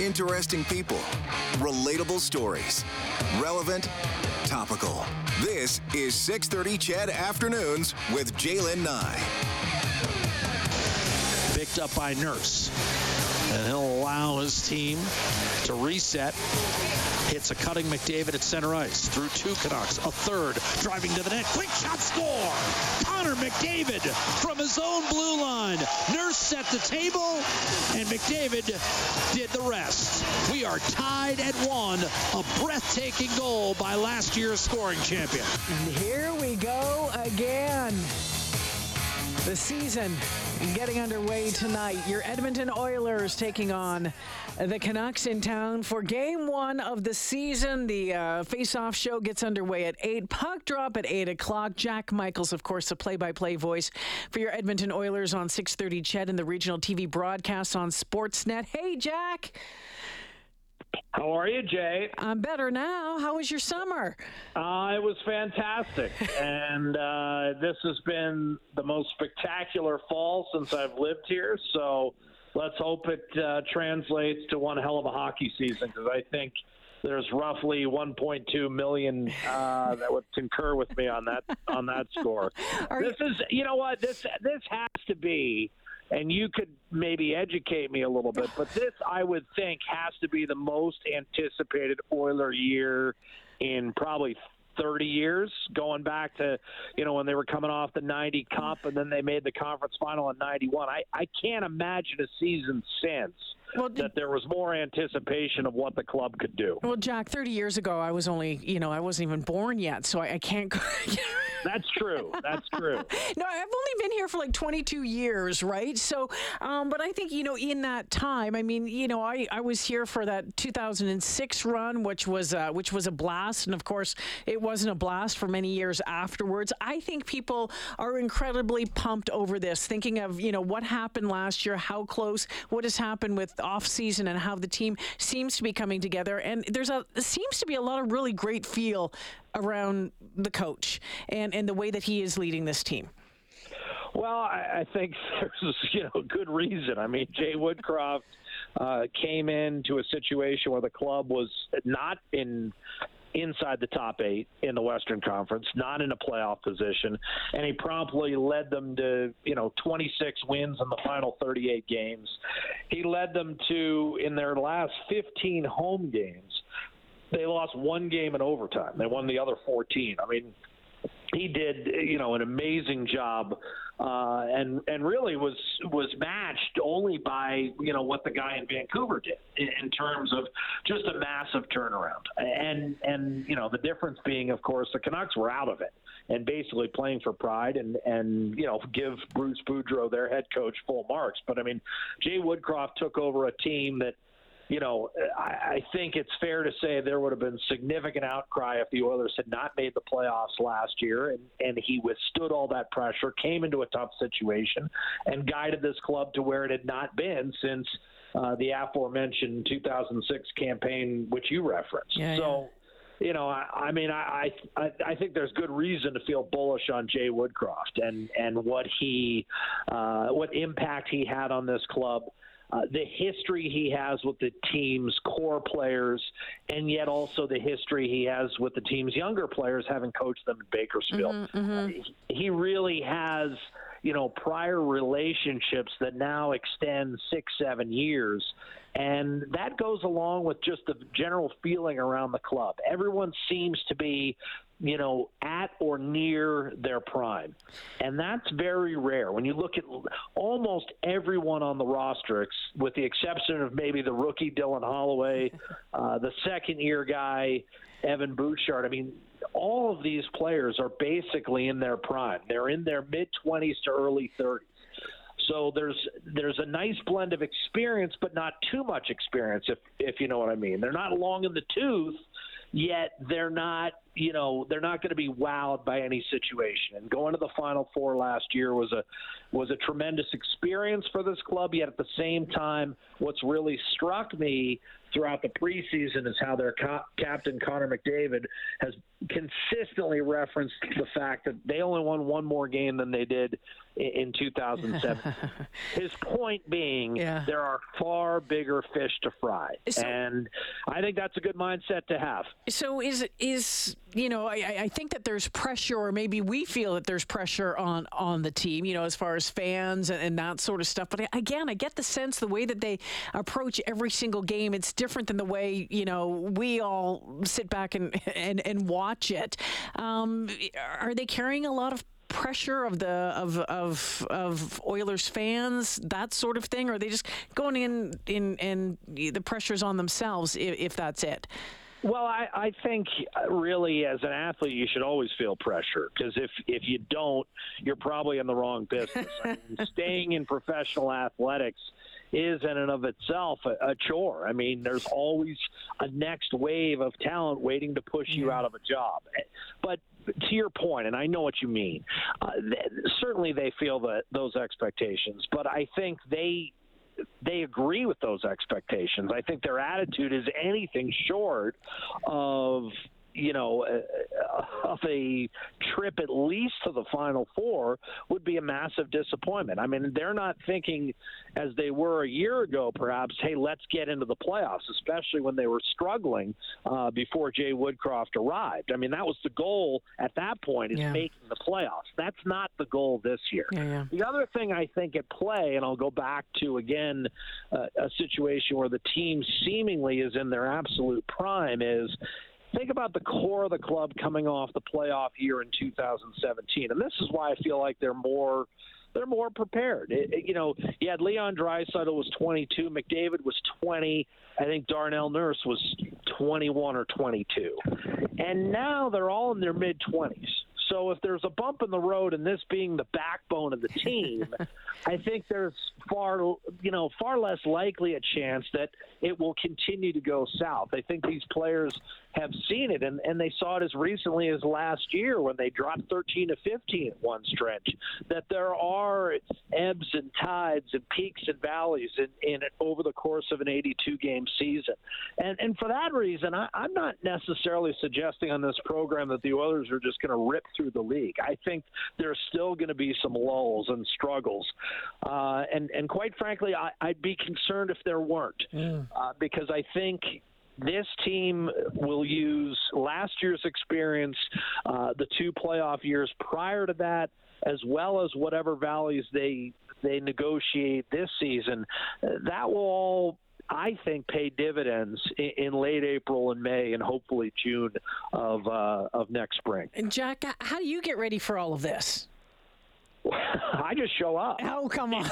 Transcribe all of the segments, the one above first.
Interesting people, relatable stories, relevant, topical. This is 6:30 CHED Afternoons with J'lyn Nye. Picked up by Nurse. And he'll allow his team to reset. Hits a cutting McDavid at center ice through two Canucks. A third driving to the net. Quick shot score. Connor McDavid from his own blue line. Nurse set the table, and McDavid did the rest. We are tied at one. A breathtaking goal by last year's scoring champion. And here we go again. The season getting underway tonight. Your Edmonton Oilers taking on the Canucks in town for game one of the season. The uh, face-off show gets underway at 8. Puck drop at 8 o'clock. Jack Michaels, of course, the play-by-play voice for your Edmonton Oilers on 630 CHED and the regional TV broadcast on Sportsnet. Hey, Jack. How are you, Jay? I'm better now. How was your summer? Uh, it was fantastic. and uh, this has been the most spectacular fall since I've lived here. So let's hope it uh, translates to one hell of a hockey season because I think there's roughly 1.2 million uh, that would concur with me on that on that score. Are this is, you know what this this has to be and you could maybe educate me a little bit, but this I would think has to be the most anticipated Oiler year in probably 30 years, going back to, you know, when they were coming off the 90 Cup and then they made the conference final in 91. I, I can't imagine a season since Well, that there was more anticipation of what the club could do. Well, Jack, 30 years ago, I was only, you know, I wasn't even born yet, so I, I can't. That's true. That's true. no, I've only been here for like 22 years, right? So, um, but I think, you know, in that time, I mean, you know, I, I was here for that 2006 run, which was, uh, which was a blast. And of course, it wasn't a blast for many years afterwards. I think people are incredibly pumped over this, thinking of, you know, what happened last year, how close, what has happened with off season and how the team seems to be coming together. And there's a, seems to be a lot of really great feel around the coach and, and the way that he is leading this team. Well, I, I think there's you know good reason. I mean, Jay Woodcroft uh, came into a situation where the club was not in inside the top eight in the Western Conference, not in a playoff position, and he promptly led them to you know 26 wins in the final 38 games. He led them to in their last 15 home games. They lost one game in overtime. They won the other 14. I mean, he did you know an amazing job uh, and and really was was matched only by you know what the guy in Vancouver did in, in terms of just a massive turnaround. And and you know the difference being of course the Canucks were out of it and basically playing for pride and and you know give Bruce Boudreau their head coach full marks. But I mean Jay Woodcroft took over a team that you know, I, I think it's fair to say there would have been significant outcry if the Oilers had not made the playoffs last year, and, and he withstood all that pressure, came into a tough situation, and guided this club to where it had not been since uh, the aforementioned 2006 campaign, which you referenced. Yeah, so. You know, I, I mean, I, I I think there's good reason to feel bullish on Jay Woodcroft and and what he, uh, what impact he had on this club uh, the history he has with the team's core players, and yet also the history he has with the team's younger players, having coached them in Bakersfield. Mm-hmm, mm-hmm. Uh, he really has, you know, prior relationships that now extend six, seven years. And that goes along with just the general feeling around the club. Everyone seems to be you know, at or near their prime. And that's very rare. When you look at almost everyone on the roster, with the exception of maybe the rookie Dylan Holloway, uh, the second year guy, Evan Bouchard, I mean, all of these players are basically in their prime. They're in their mid 20s to early 30s. So there's there's a nice blend of experience, but not too much experience, if if you know what I mean. They're not long in the tooth, yet they're not you know they're not going to be wowed by any situation. And going to the Final Four last year was a was a tremendous experience for this club. Yet at the same time, what's really struck me throughout the preseason is how their co- captain Connor McDavid has consistently referenced the fact that they only won one more game than they did in 2007. His point being, yeah. there are far bigger fish to fry, so, and I think that's a good mindset to have. So is is you know I, I think that there's pressure, or maybe we feel that there's pressure on on the team, you know, as far as fans and, and that sort of stuff. But again, I get the sense the way that they approach every single game, it's different than the way you know we all sit back and and, and watch it. Um, are they carrying a lot of pressure of the of of of Oilers fans, that sort of thing, or are they just going in in and the pressure's on themselves if, if that's it? Well, I, I think uh, really as an athlete, you should always feel pressure because if if you don't, you're probably in the wrong business. I mean, staying in professional athletics is in and of itself a, a, chore. I mean, there's always a next wave of talent waiting to push you out of a job. But to your point, and I know what you mean, uh, certainly they feel that those expectations, but I think they they agree with those expectations. I think their attitude is anything short of you know, uh, of a trip at least to the Final Four would be a massive disappointment. I mean, they're not thinking as they were a year ago, perhaps, hey, let's get into the playoffs, especially when they were struggling uh, before Jay Woodcroft arrived. I mean, that was the goal at that point is yeah. making the playoffs. That's not the goal this year. Yeah, yeah. The other thing I think at play, and I'll go back to again uh, a situation where the team seemingly is in their absolute prime is think about the core of the club coming off the playoff year in 2017, and this is why I feel like they're more they're more prepared. It, it, you know, you had Leon Draisaitl was 22, McDavid was 20, I think Darnell Nurse was 21 or 22, and now they're all in their mid 20s. So if there's a bump in the road, and this being the backbone of the team, I think there's far, you know, far less likely a chance that it will continue to go south. I think these players have seen it, and, and they saw it as recently as last year when they dropped 13 to 15 at one stretch. That there are ebbs and tides and peaks and valleys in, in over the course of an 82 game season, and and for that reason, I, I'm not necessarily suggesting on this program that the Oilers are just going to rip through the league. I think there's still going to be some lulls and struggles, uh, and and quite frankly, I, I'd be concerned if there weren't, uh, because I think this team will use last year's experience, uh, the two playoff years prior to that, as well as whatever values they they negotiate this season. That will all I think pay dividends in, in, late April and May and hopefully June of uh, of next spring. And Jack, how do you get ready for all of this? I just show up. Oh, come on.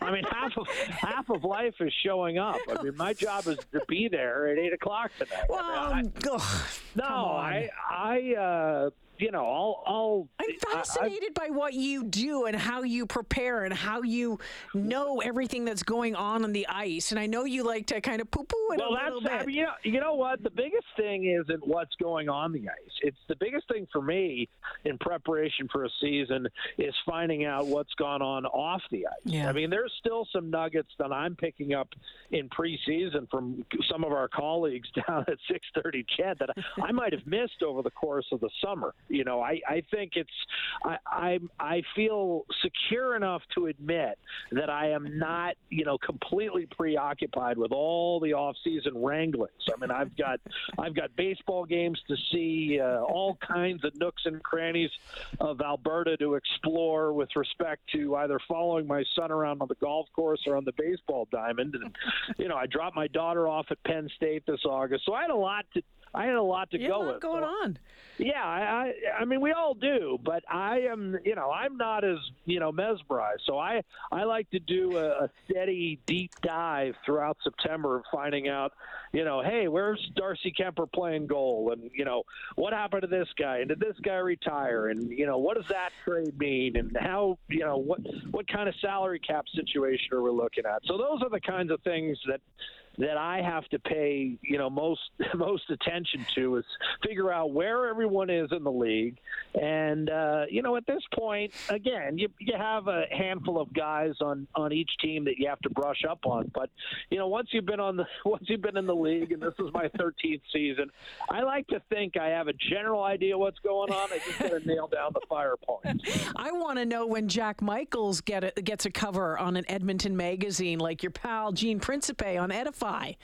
I mean, half of half of life is showing up. I mean, my job is to be there at eight o'clock tonight. Well, I mean, I, no, I I uh, you know, I'll. I'll I'm fascinated I, by what you do and how you prepare and how you know everything that's going on on the ice. And I know you like to kind of poo-poo it well, a little bit. I mean, you, know, you know what? The biggest thing isn't what's going on the ice. It's the biggest thing for me in preparation for a season is finding out what's gone on off the ice. Yeah. I mean, there's still some nuggets that I'm picking up in preseason from some of our colleagues down at 6:30 CHED that I might have missed over the course of the summer. You know, I, I think it's I, I I feel secure enough to admit that I am not you know completely preoccupied with all the off-season wranglings. I mean, I've got I've got baseball games to see, uh, all kinds of nooks and crannies of Alberta to explore with respect to either following my son around on the golf course or on the baseball diamond. And you know, I dropped my daughter off at Penn State this August, so I had a lot to I had a lot to you go with. going on. Yeah, I, I, I mean, we all do, but I am, you know, I'm not as, you know, mesmerized. So I, I like to do a, a steady, deep dive throughout September, of finding out, you know, hey, where's Darcy Kuemper playing goal, and you know, what happened to this guy, and did this guy retire, and you know, what does that trade mean, and how, you know, what, what kind of salary cap situation are we looking at? So those are the kinds of things that that I have to pay, you know, most most attention to is figure out where everyone is in the league, and uh, you know, at this point, again, you you have a handful of guys on on each team that you have to brush up on, but you know, once you've been on the once you've been in the league, and this is my 13th season, I like to think I have a general idea what's going on. I just got to nail down the fire points. I want to know when Jack Michaels get a, gets a cover on an Edmonton magazine, like your pal Gene Principe on Edify. Spotify.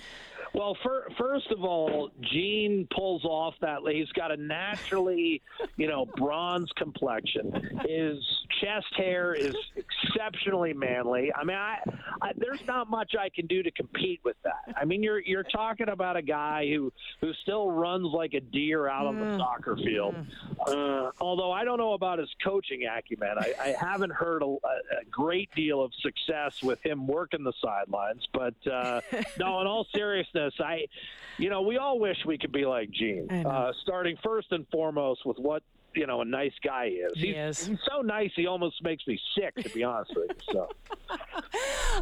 Well, for, first of all, Gene pulls off that. He's got a naturally, you know, bronze complexion. His chest hair is exceptionally manly. I mean, I, I, there's not much I can do to compete with that. I mean, you're you're talking about a guy who who still runs like a deer out on the mm. soccer field. Uh, although I don't know about his coaching acumen, I, I haven't heard a, a, great deal of success with him working the sidelines. But uh, no, in all seriousness, I, you know, we all wish we could be like Gene. Uh, starting first and foremost with what you know a nice guy is. He he's, is. He's so nice, he almost makes me sick, to be honest with you. So.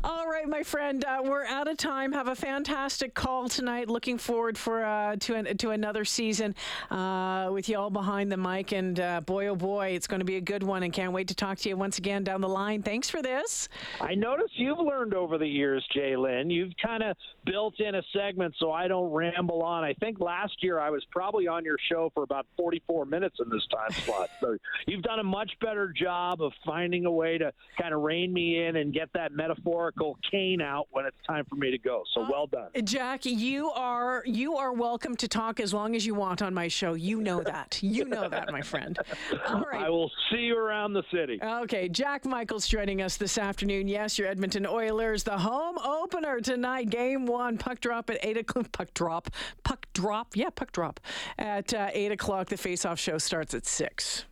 All right, my friend, uh, we're out of time. Have a fantastic call tonight. Looking forward for uh, to an, to another season uh, with you all behind the mic. And uh, boy, oh boy, it's going to be a good one. And can't wait to talk to you once again down the line. Thanks for this. I notice you've learned over the years, J'lyn. You've kind of built in a segment so I don't ramble on. I think last year I was probably on your show for about 44 minutes in this time slot. So you've done a much better job of finding a way to kind of rein me in and get that metaphorical cane out when it's time for me to go. So well done, Jack. You are you are welcome to talk as long as you want on my show. You know that. You know that, my friend. All right. I will see you around the city. Okay, Jack Michaels joining us this afternoon. Yes, your Edmonton Oilers, the home opener tonight, game one. Puck drop at eight o'clock. Puck drop. Puck drop. Yeah, puck drop at uh, eight o'clock. The face-off show starts at six.